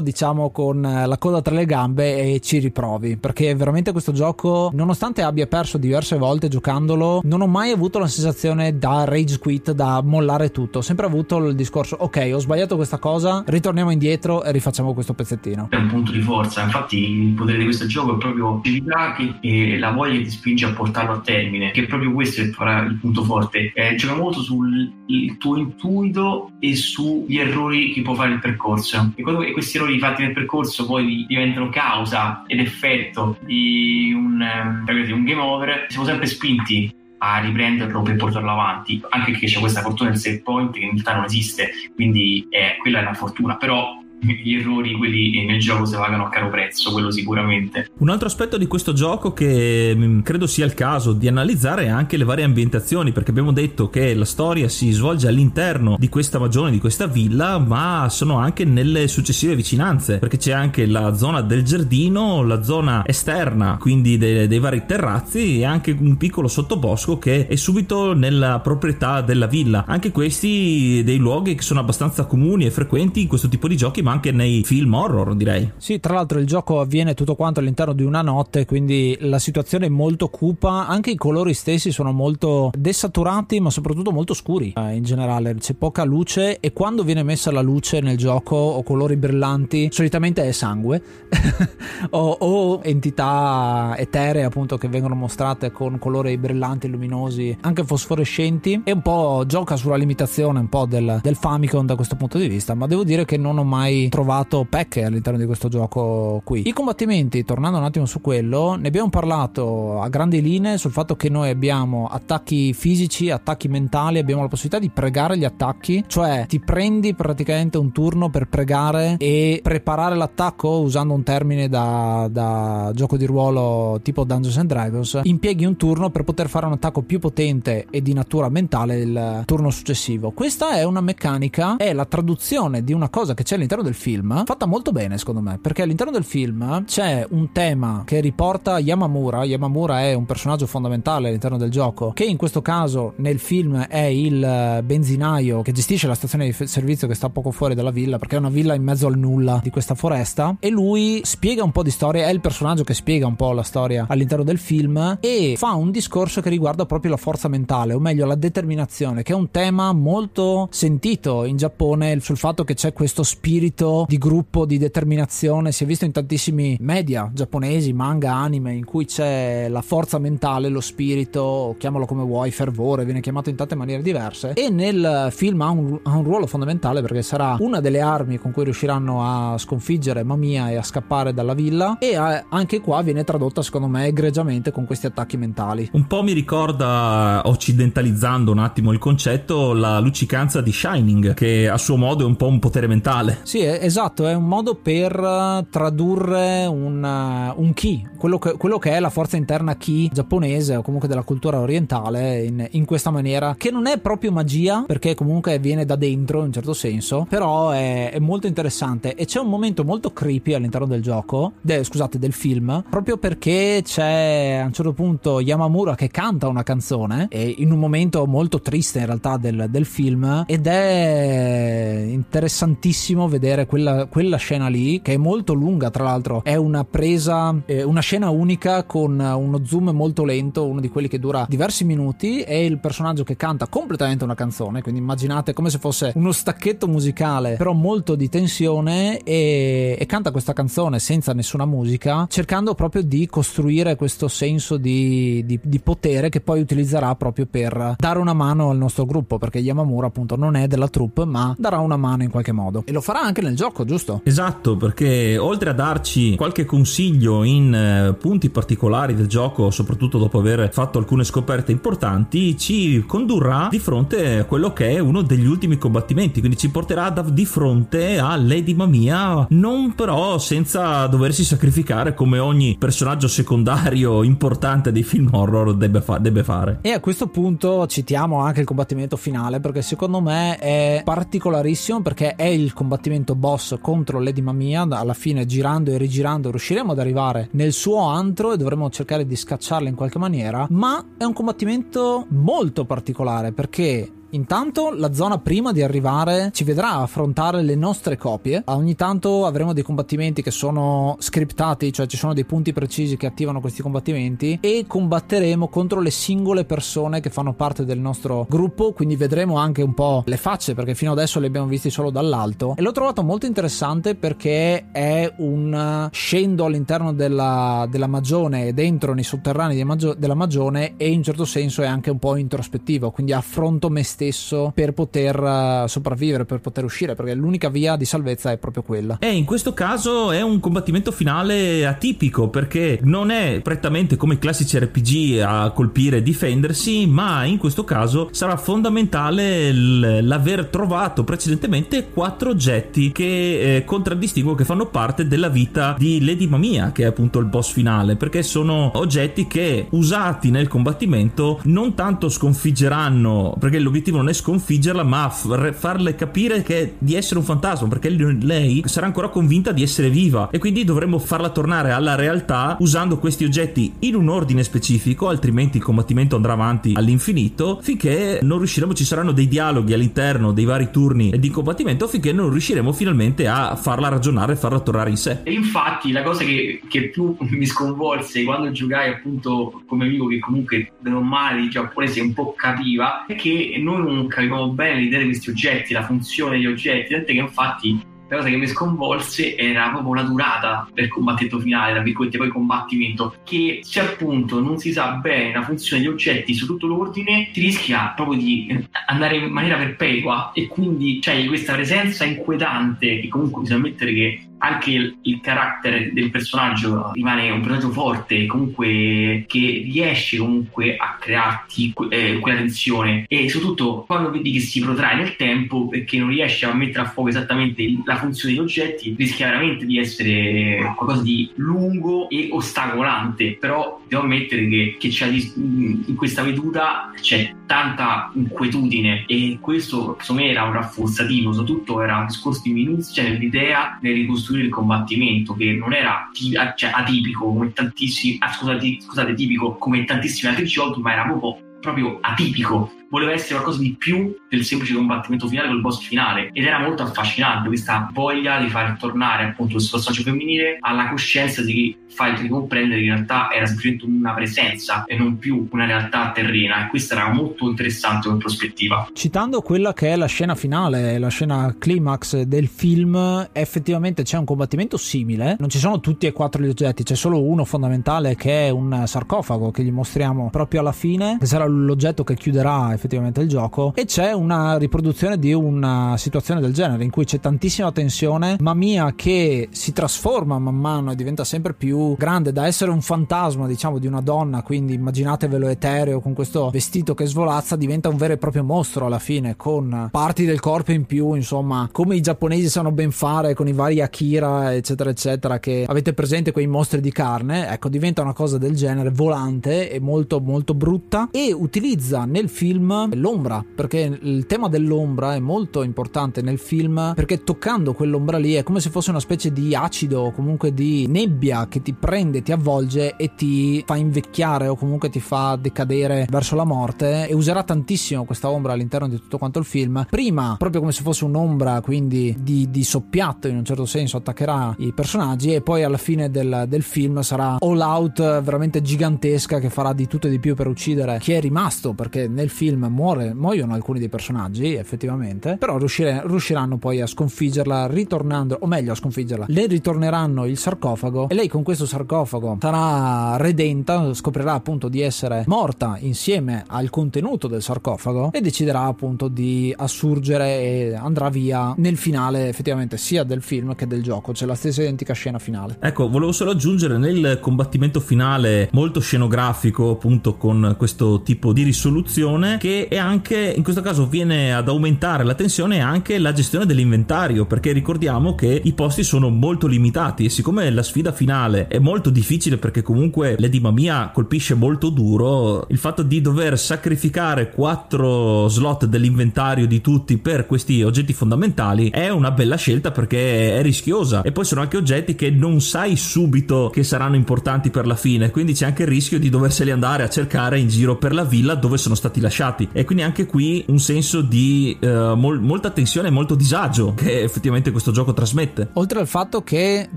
diciamo con eh, la coda tra le gambe e ci riprovi, perché veramente questo gioco, nonostante abbia perso diverse volte giocandolo, non ho mai avuto la sensazione da rage quit, da mollare tutto. Ho sempre avuto il discorso ok, ho sbagliato questa cosa, ritorniamo indietro e rifacciamo questo pezzettino. È un punto di forza, infatti il potere di questo gioco è proprio l'attività e la voglia ti spinge a portarlo a termine, che è proprio questo farà il punto forte. Eh, gioca molto sul tuo intuito e sugli errori che può fare il percorso. E quando questi errori fatti nel percorso poi diventano causa ed effetto di un, um, di un game over, siamo sempre spinti a riprenderlo per portarlo avanti, anche perché c'è questa fortuna del save point che in realtà non esiste, quindi eh, quella è una fortuna, però gli errori quelli nel gioco si pagano a caro prezzo, quello sicuramente. Un altro aspetto di questo gioco che mm, credo sia il caso di analizzare è anche le varie ambientazioni, perché abbiamo detto che la storia si svolge all'interno di questa magione, di questa villa, ma sono anche nelle successive vicinanze, perché c'è anche la zona del giardino, la zona esterna, quindi dei, dei vari terrazzi e anche un piccolo sottobosco che è subito nella proprietà della villa. Anche questi dei luoghi che sono abbastanza comuni e frequenti in questo tipo di giochi, ma anche nei film horror, direi. Sì, tra l'altro il gioco avviene tutto quanto all'interno di una notte, quindi la situazione è molto cupa, anche i colori stessi sono molto desaturati, ma soprattutto molto scuri. Eh, in generale c'è poca luce e quando viene messa la luce nel gioco o colori brillanti, solitamente è sangue o, o entità eteree appunto che vengono mostrate con colori brillanti, luminosi, anche fosforescenti e un po' gioca sulla limitazione un po' del, del Famicom da questo punto di vista, ma devo dire che non ho mai trovato pecche all'interno di questo gioco qui. I combattimenti, tornando un attimo su quello, ne abbiamo parlato a grandi linee sul fatto che noi abbiamo attacchi fisici, attacchi mentali, abbiamo la possibilità di pregare gli attacchi, cioè ti prendi praticamente un turno per pregare e preparare l'attacco usando un termine da, da gioco di ruolo tipo Dungeons and Dragons, impieghi un turno per poter fare un attacco più potente e di natura mentale il turno successivo. Questa è una meccanica, è la traduzione di una cosa che c'è all'interno del film, fatta molto bene secondo me, perché all'interno del film c'è un tema che riporta Yamamura, Yamamura è un personaggio fondamentale all'interno del gioco, che in questo caso nel film è il benzinaio che gestisce la stazione di servizio che sta poco fuori dalla villa, perché è una villa in mezzo al nulla di questa foresta, e lui spiega un po' di storia, è il personaggio che spiega un po' la storia all'interno del film e fa un discorso che riguarda proprio la forza mentale, o meglio la determinazione, che è un tema molto sentito in Giappone sul fatto che c'è questo spirito spirito di gruppo, di determinazione. Si è visto in tantissimi media giapponesi, manga, anime, in cui c'è la forza mentale, lo spirito, chiamalo come vuoi, fervore, viene chiamato in tante maniere diverse. E nel film ha un, ha un ruolo fondamentale perché sarà una delle armi con cui riusciranno a sconfiggere Mamia e a scappare dalla villa. E anche qua viene tradotta, secondo me, egregiamente con questi attacchi mentali. Un po' mi ricorda, occidentalizzando un attimo il concetto, la luccicanza di Shining, che a suo modo è un po' un potere mentale. Sì, esatto, è un modo per tradurre un, un ki, quello che, quello che, è la forza interna ki giapponese o comunque della cultura orientale in, in, questa maniera, che non è proprio magia, perché comunque viene da dentro in un certo senso, però è, è molto interessante. E c'è un momento molto creepy all'interno del gioco, de, scusate, del film, proprio perché c'è a un certo punto Yamamura che canta una canzone e in un momento molto triste in realtà del, del film ed è interessantissimo vedere quella, quella, scena lì che è molto lunga tra l'altro. È una presa eh, una scena unica con uno zoom molto lento uno di quelli che dura diversi minuti e il personaggio che canta completamente una canzone quindi immaginate come se fosse uno stacchetto musicale però molto di tensione e, e canta questa canzone senza nessuna musica cercando proprio di costruire questo senso di, di, di potere che poi utilizzerà proprio per dare una mano al nostro gruppo perché Yamamura appunto non è della troupe ma darà una mano in qualche modo. E lo farà anche nel gioco giusto? Esatto perché oltre a darci qualche consiglio in eh, punti particolari del gioco soprattutto dopo aver fatto alcune scoperte importanti ci condurrà di fronte a quello che è uno degli ultimi combattimenti quindi ci porterà di fronte a Lady Mamia non però senza doversi sacrificare come ogni personaggio secondario importante dei film horror debba, fa- debba fare e a questo punto citiamo anche il combattimento finale perché secondo me è particolarissimo perché è il combattimento boss contro Lady Mamia alla fine girando e rigirando riusciremo ad arrivare nel suo antro e dovremo cercare di scacciarla in qualche maniera ma è un combattimento molto particolare perché Intanto la zona prima di arrivare ci vedrà affrontare le nostre copie. Ogni tanto avremo dei combattimenti che sono scriptati, cioè ci sono dei punti precisi che attivano questi combattimenti e combatteremo contro le singole persone che fanno parte del nostro gruppo, quindi vedremo anche un po' le facce perché fino adesso le abbiamo viste solo dall'alto e l'ho trovato molto interessante perché è un scendo all'interno della, della magione e dentro nei sotterranei della magione e in un certo senso è anche un po' introspettivo, quindi affronto me stesso stesso per poter eh, sopravvivere, per poter uscire, perché l'unica via di salvezza è proprio quella. E in questo caso è un combattimento finale atipico perché non è prettamente come i classici RPG a colpire e difendersi, ma in questo caso sarà fondamentale l'aver trovato precedentemente quattro oggetti che eh, contraddistinguono, che fanno parte della vita di Lady Mamia, che è appunto il boss finale, perché sono oggetti che usati nel combattimento non tanto sconfiggeranno, perché l'obiettivo l'obiettivo non è sconfiggerla, ma farle capire che di essere un fantasma, perché lei sarà ancora convinta di essere viva e quindi dovremmo farla tornare alla realtà usando questi oggetti in un ordine specifico, altrimenti il combattimento andrà avanti all'infinito finché non riusciremo, ci saranno dei dialoghi all'interno dei vari turni di combattimento finché non riusciremo finalmente a farla ragionare e farla tornare in sé. E infatti la cosa che, che più mi sconvolse quando giocai appunto come amico che comunque non male di giapponese un po' capiva è che noi non capivamo bene l'idea di questi oggetti, la funzione degli oggetti, tant'è che infatti la cosa che mi sconvolse era proprio la durata del combattimento finale, tra virgolette, poi combattimento, che se appunto non si sa bene la funzione degli oggetti su tutto l'ordine, si rischia proprio di andare in maniera perpetua e quindi c'è questa presenza inquietante che comunque bisogna ammettere che anche il, il, carattere del personaggio rimane un personaggio forte comunque che riesce comunque a crearti eh, quella tensione. E soprattutto quando vedi che si protrae nel tempo perché non riesce a mettere a fuoco esattamente la funzione degli oggetti rischia veramente di essere qualcosa di lungo e ostacolante. Però devo ammettere che, che c'è in questa veduta c'è tanta inquietudine. E questo me era un rafforzativo. Soprattutto era un discorso di minuzia nell'idea nel ricostruire costruire il combattimento che non era cioè, atipico come tantissimi ah, scusate, scusate tipico come tantissimi altri giochi ma era proprio proprio atipico. Voleva essere qualcosa di più del semplice combattimento finale col boss finale. Ed era molto affascinante questa voglia di far tornare appunto questo personaggio femminile alla coscienza di chi fa comprendere che in realtà era semplicemente una presenza e non più una realtà terrena. E questa era molto interessante come prospettiva. Citando quella che è la scena finale, la scena climax del film, effettivamente c'è un combattimento simile, non ci sono tutti e quattro gli oggetti, c'è solo uno fondamentale che è un sarcofago che gli mostriamo proprio alla fine, che sarà l'oggetto che chiuderà effettivamente il gioco e c'è una riproduzione di una situazione del genere in cui c'è tantissima tensione, ma mia che si trasforma man mano e diventa sempre più grande. Da essere un fantasma, diciamo, di una donna, quindi immaginatevelo etereo con questo vestito che svolazza, diventa un vero e proprio mostro alla fine con parti del corpo in più, insomma, come i giapponesi sanno ben fare con i vari Akira, eccetera eccetera, che avete presente quei mostri di carne, ecco, diventa una cosa del genere volante e molto molto brutta. E utilizza nel film l'ombra, perché il tema dell'ombra è molto importante nel film perché toccando quell'ombra lì è come se fosse una specie di acido o comunque di nebbia che ti prende, ti avvolge e ti fa invecchiare o comunque ti fa decadere verso la morte e userà tantissimo questa ombra all'interno di tutto quanto il film. Prima, proprio come se fosse un'ombra, quindi di, di soppiatto in un certo senso, attaccherà i personaggi e poi alla fine del, del film sarà all out veramente gigantesca che farà di tutto e di più per uccidere chi è rimasto perché nel film muore, muoiono alcuni dei personaggi effettivamente, però riusciranno poi a sconfiggerla ritornando, o meglio a sconfiggerla, le ritorneranno il sarcofago e lei con questo sarcofago sarà redenta, scoprirà appunto di essere morta insieme al contenuto del sarcofago e deciderà appunto di assurgere e andrà via nel finale effettivamente sia del film che del gioco, c'è la stessa identica scena finale. Ecco, volevo solo aggiungere nel combattimento finale molto scenografico appunto con questo tipo di risoluzione che è anche in questo caso viene ad aumentare la tensione anche la gestione dell'inventario perché ricordiamo che i posti sono molto limitati e siccome la sfida finale è molto difficile perché comunque Lady Mamia colpisce molto duro il fatto di dover sacrificare quattro slot dell'inventario di tutti per questi oggetti fondamentali è una bella scelta perché è rischiosa e poi sono anche oggetti che non sai subito che saranno importanti per la fine quindi c'è anche il rischio di doverseli andare a cercare in giro per la villa dove sono stati lasciati. E quindi anche qui un senso di uh, mol- molta tensione e molto disagio che effettivamente questo gioco trasmette. Oltre al fatto che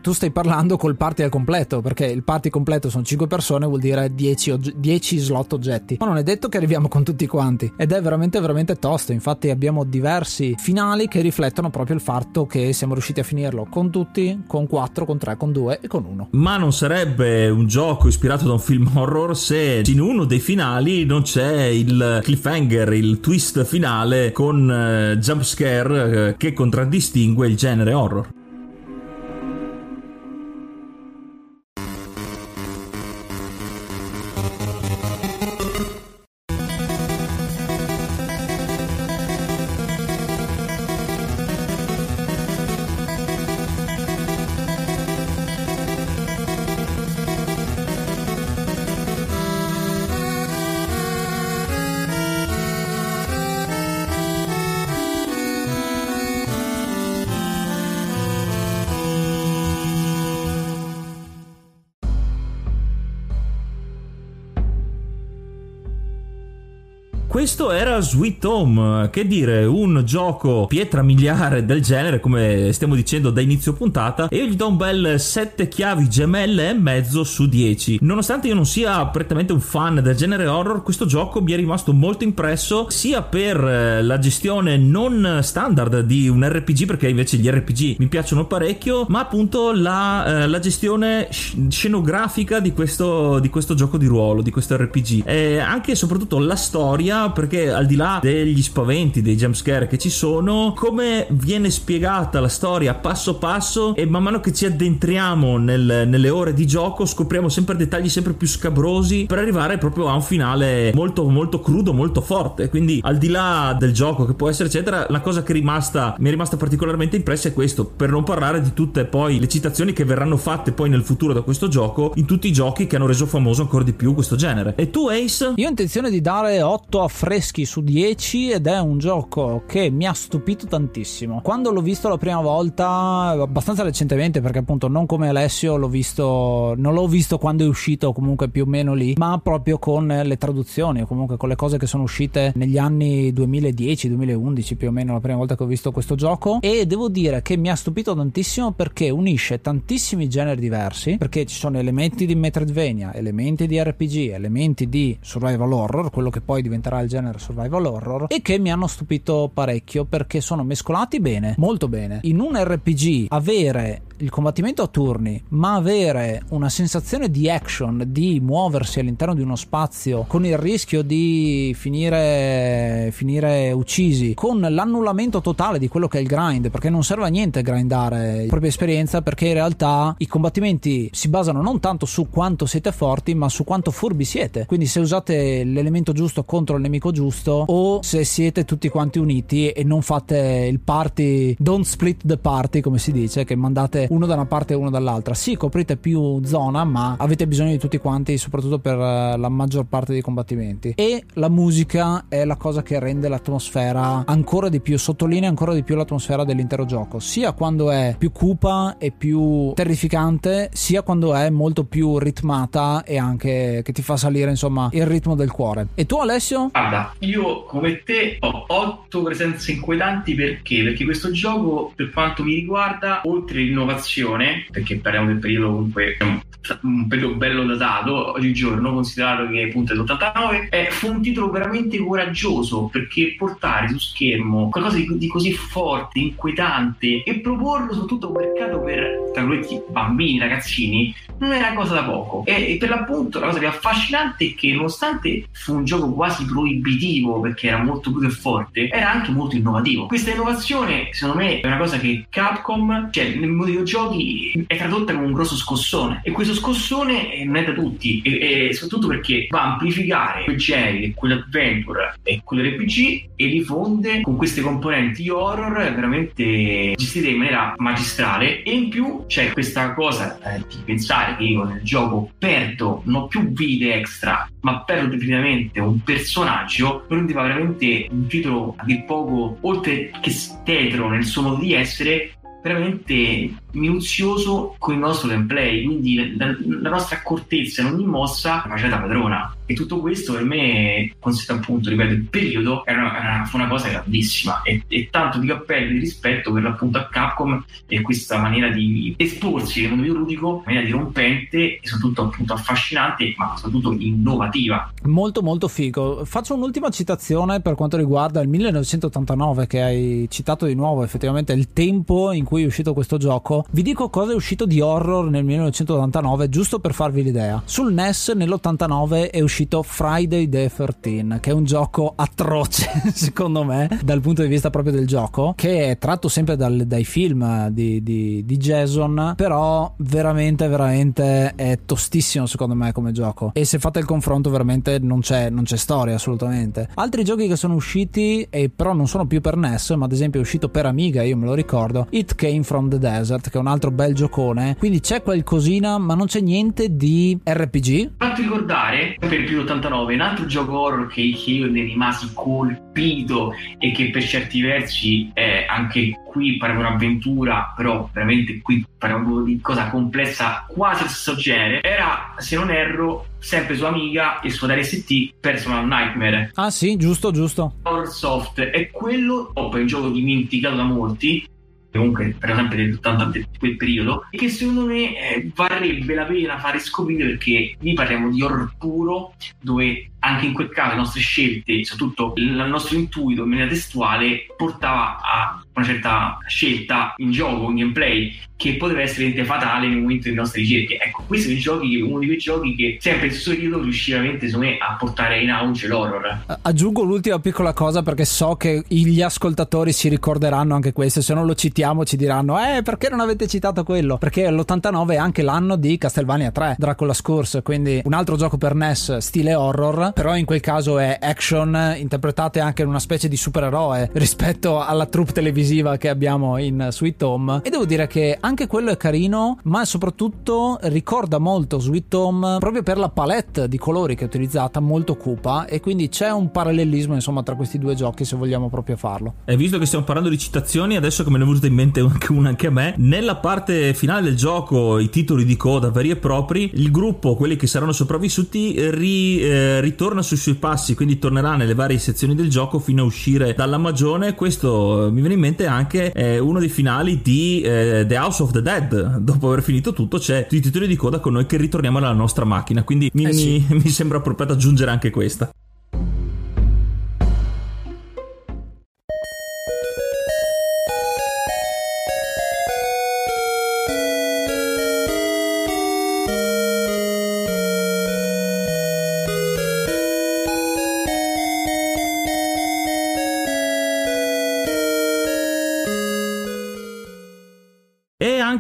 tu stai parlando col party al completo perché il party completo sono 5 persone vuol dire 10, ogge- 10 slot oggetti. Ma non è detto che arriviamo con tutti quanti. Ed è veramente veramente tosto. Infatti abbiamo diversi finali che riflettono proprio il fatto che siamo riusciti a finirlo con tutti con 4 con 3 con 2 e con 1 ma non sarebbe un gioco ispirato da un film horror se in uno dei finali non c'è il cliffhanger il twist finale con uh, jump scare uh, che contraddistingue il genere horror Sweet Home, che dire, un gioco pietra miliare del genere, come stiamo dicendo da inizio puntata, e io gli do un bel 7 chiavi gemelle e mezzo su 10. Nonostante io non sia prettamente un fan del genere horror, questo gioco mi è rimasto molto impresso, sia per eh, la gestione non standard di un RPG, perché invece gli RPG mi piacciono parecchio, ma appunto la, eh, la gestione scenografica di questo, di questo gioco di ruolo, di questo RPG. E anche e soprattutto la storia perché al là degli spaventi, dei jumpscare che ci sono, come viene spiegata la storia passo passo e man mano che ci addentriamo nel, nelle ore di gioco scopriamo sempre dettagli sempre più scabrosi per arrivare proprio a un finale molto molto crudo, molto forte. Quindi al di là del gioco che può essere eccetera, la cosa che è rimasta, mi è rimasta particolarmente impressa è questo, per non parlare di tutte poi le citazioni che verranno fatte poi nel futuro da questo gioco in tutti i giochi che hanno reso famoso ancora di più questo genere. E tu Ace? Io ho intenzione di dare 8 a freschi su 10 ed è un gioco che mi ha stupito tantissimo. Quando l'ho visto la prima volta, abbastanza recentemente, perché appunto non come Alessio l'ho visto, non l'ho visto quando è uscito, comunque più o meno lì, ma proprio con le traduzioni o comunque con le cose che sono uscite negli anni 2010-2011 più o meno la prima volta che ho visto questo gioco. E devo dire che mi ha stupito tantissimo perché unisce tantissimi generi diversi, perché ci sono elementi di Metroidvania, elementi di RPG, elementi di survival horror, quello che poi diventerà il genere survival horror e che mi hanno stupito parecchio perché sono mescolati bene, molto bene. In un RPG avere il combattimento a turni, ma avere una sensazione di action, di muoversi all'interno di uno spazio con il rischio di finire, finire uccisi, con l'annullamento totale di quello che è il grind, perché non serve a niente grindare la propria esperienza, perché in realtà i combattimenti si basano non tanto su quanto siete forti, ma su quanto furbi siete. Quindi se usate l'elemento giusto contro il nemico giusto, o se siete tutti quanti uniti e non fate il party, don't split the party, come si dice, che mandate uno da una parte e uno dall'altra. Sì, coprite più zona, ma avete bisogno di tutti quanti, soprattutto per eh, la maggior parte dei combattimenti. E la musica è la cosa che rende l'atmosfera ancora di più, sottolinea ancora di più l'atmosfera dell'intero gioco, sia quando è più cupa e più terrificante, sia quando è molto più ritmata e anche che ti fa salire insomma il ritmo del cuore. E tu Alessio? Guarda, io come te ho otto presenze inquietanti perché? Perché questo gioco per quanto mi riguarda, oltre l'innovazione, perché parliamo del periodo comunque un periodo bello datato oggigiorno, considerato che appunto è l'89, è, fu un titolo veramente coraggioso perché portare su schermo qualcosa di, di così forte, inquietante e proporlo soprattutto un mercato per tra virgolette bambini, ragazzini, non era cosa da poco. E, e, per l'appunto la cosa più affascinante è che nonostante fu un gioco quasi proibitivo perché era molto più che forte, era anche molto innovativo. Questa innovazione, secondo me, è una cosa che Capcom, cioè nel mondo dei videogiochi, è tradotta come un grosso scossone. E questo scossone non è da tutti, e, e soprattutto perché va a amplificare quel genere, quell'adventure e quell'RPG e li fonde con queste componenti horror veramente gestite in maniera magistrale. E in più c'è questa cosa eh, di pensare che io nel gioco perdo non più vite extra, ma perdo definitivamente un personaggio, lo rendeva veramente un titolo a dir poco, oltre che tetro nel suo modo di essere, veramente minuzioso con il nostro gameplay, quindi la, la nostra accortezza in ogni mossa faceva da padrona. E tutto questo per me, considerato appunto, ripeto, il periodo, era era una cosa grandissima e, e, tanto di cappello di rispetto per l'appunto a Capcom e questa maniera di esporsi nel mondo videoludico in maniera dirompente e soprattutto appunto affascinante, ma soprattutto innovativa. Molto molto figo. Faccio un'ultima citazione per quanto riguarda il 1989 che hai citato di nuovo, effettivamente il tempo in cui è uscito questo gioco. Vi dico cosa è uscito di horror nel 1989 giusto per farvi l'idea. Sul NES nell'89 è uscito Friday the 13 che è un gioco atroce secondo me dal punto di vista proprio del gioco che è tratto sempre dal, dai film di, di, di, Jason però veramente veramente è tostissimo secondo me come gioco e se fate il confronto veramente non c'è, non c'è storia assolutamente altri giochi che sono usciti e però non sono più per NES ma ad esempio è uscito per Amiga io me lo ricordo It Came From The Desert che è un altro bel giocone quindi c'è qualcosina ma non c'è niente di RPG fatti ricordare per più 89, un altro gioco horror che io ne rimasi colpito e che per certi versi è anche qui di un'avventura, però veramente qui parliamo di cosa complessa quasi stesso genere, era se non erro sempre su Amiga e su Atari ST Personal Nightmare. Ah sì, giusto, giusto. Horror Soft è quello, oh, è un gioco dimenticato da molti, comunque per esempio dell'80 di quel periodo e che secondo me eh, varrebbe la pena fare scoprire perché qui parliamo di horror puro dove anche in quel caso le nostre scelte soprattutto il nostro intuito in maniera testuale portava a una certa scelta in gioco, in gameplay che poteva essere fatale nel momento delle nostre ricerche. Ecco, questo è uno di quei giochi che sempre nel stesso periodo riusciva veramente, me, a portare in auge l'horror. Aggiungo l'ultima piccola cosa perché so che gli ascoltatori si ricorderanno anche questo, se non lo citiamo ci diranno "Eh, perché non avete citato quello?". Perché l'89 è anche l'anno di Castlevania 3, Dracula Scourse, quindi un altro gioco per NES stile horror, però in quel caso è action interpretate anche in una specie di supereroe rispetto alla troupe televisiva che abbiamo in Sweet Home e devo dire che anche quello è carino, ma soprattutto ricorda molto Sweet Home proprio per la palette di colori che è utilizzata, molto cupa, e quindi c'è un parallelismo insomma tra questi due giochi se vogliamo proprio farlo. E visto che stiamo parlando di citazioni, adesso che me ne è venuta in mente anche una anche a me, nella parte finale del gioco, i titoli di coda veri e propri, il gruppo, quelli che saranno sopravvissuti, ri, eh, ritorna sui suoi passi, quindi tornerà nelle varie sezioni del gioco fino a uscire dalla magione. Questo eh, mi viene in mente anche eh, uno dei finali di eh, The House of the Dead. Dopo aver finito tutto, c'è i titoli di coda con noi che ritorniamo alla nostra macchina. Quindi mi, eh sì. mi, mi sembra appropriato aggiungere anche questa.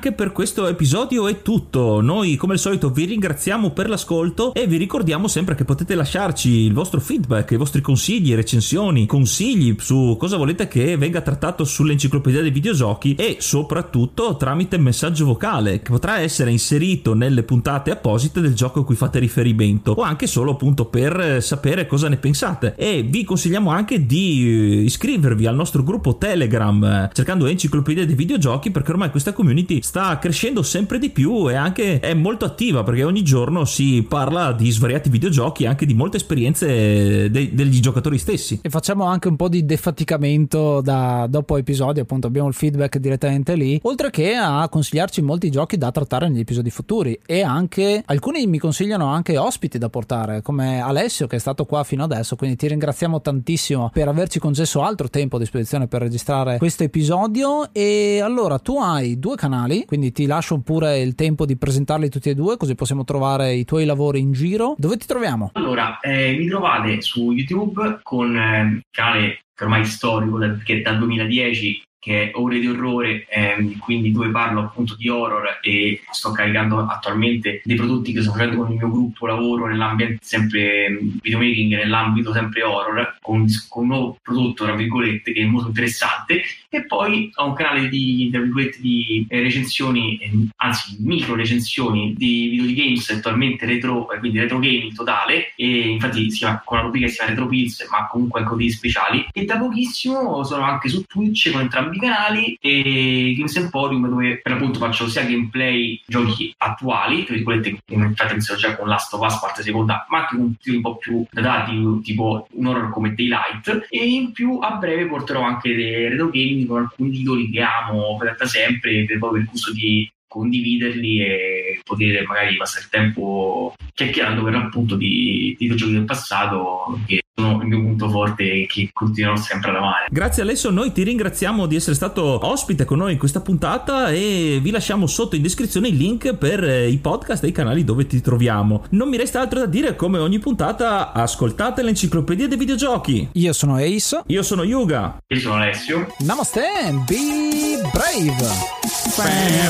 Anche per questo episodio è tutto. Noi come al solito vi ringraziamo per l'ascolto e vi ricordiamo sempre che potete lasciarci il vostro feedback, i vostri consigli, recensioni, consigli su cosa volete che venga trattato sull'enciclopedia dei videogiochi e soprattutto tramite messaggio vocale che potrà essere inserito nelle puntate apposite del gioco a cui fate riferimento o anche solo appunto per sapere cosa ne pensate e vi consigliamo anche di iscrivervi al nostro gruppo Telegram cercando enciclopedia dei videogiochi perché ormai questa community sta crescendo sempre di più e anche è molto attiva perché ogni giorno si parla di svariati videogiochi e anche di molte esperienze de- degli giocatori stessi. E facciamo anche un po' di defaticamento da dopo episodi, appunto abbiamo il feedback direttamente lì, oltre che a consigliarci molti giochi da trattare negli episodi futuri e anche alcuni mi consigliano anche ospiti da portare come Alessio che è stato qua fino adesso, quindi ti ringraziamo tantissimo per averci concesso altro tempo a disposizione per registrare questo episodio e allora tu hai due canali, quindi ti lascio pure il tempo di presentarli tutti e due così possiamo trovare i tuoi lavori in giro. Dove ti troviamo? Allora, eh, mi trovate su YouTube con eh, canale che ormai è storico perché dal 2010 che è Ore di Orrore, ehm, quindi dove parlo appunto di horror e sto caricando attualmente dei prodotti che sto facendo con il mio gruppo lavoro nell'ambiente sempre ehm, videomaking, nell'ambito sempre horror, con, con, un nuovo prodotto, tra virgolette, che è molto interessante. E poi ho un canale di, tra virgolette, di eh, recensioni, eh, anzi micro recensioni di video di games, attualmente retro, eh, quindi retro gaming totale, e infatti si chiama, con la rubrica si chiama Retro Pills, ma comunque anche dei speciali. E da pochissimo sono anche su Twitch con entrambi entrambi canali e Games Emporium dove per l'appunto faccio sia gameplay giochi attuali, tra virgolette, infatti inizio già con Last of Us parte seconda, ma anche con un po' più datati, tipo un horror come Daylight. E in più a breve porterò anche dei retro gaming con alcuni titoli che amo da sempre per per il gusto di condividerli e poter magari passare il tempo chiacchierando per l'appunto di, di giochi del passato che sono il mio punto forte e che continuerò sempre ad amare. Grazie Alessio, noi ti ringraziamo di essere stato ospite con noi in questa puntata e vi lasciamo sotto in descrizione il link per eh, i podcast e i canali dove ti troviamo. Non mi resta altro da dire, come ogni puntata, ascoltate l'enciclopedia dei videogiochi. Io sono Ace. Io sono Yuga. Io sono Alessio. Namaste, be brave. Basta!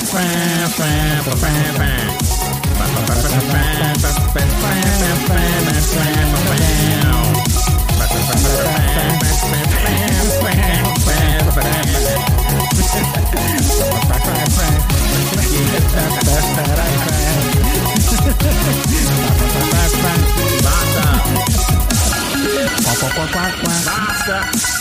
Basta!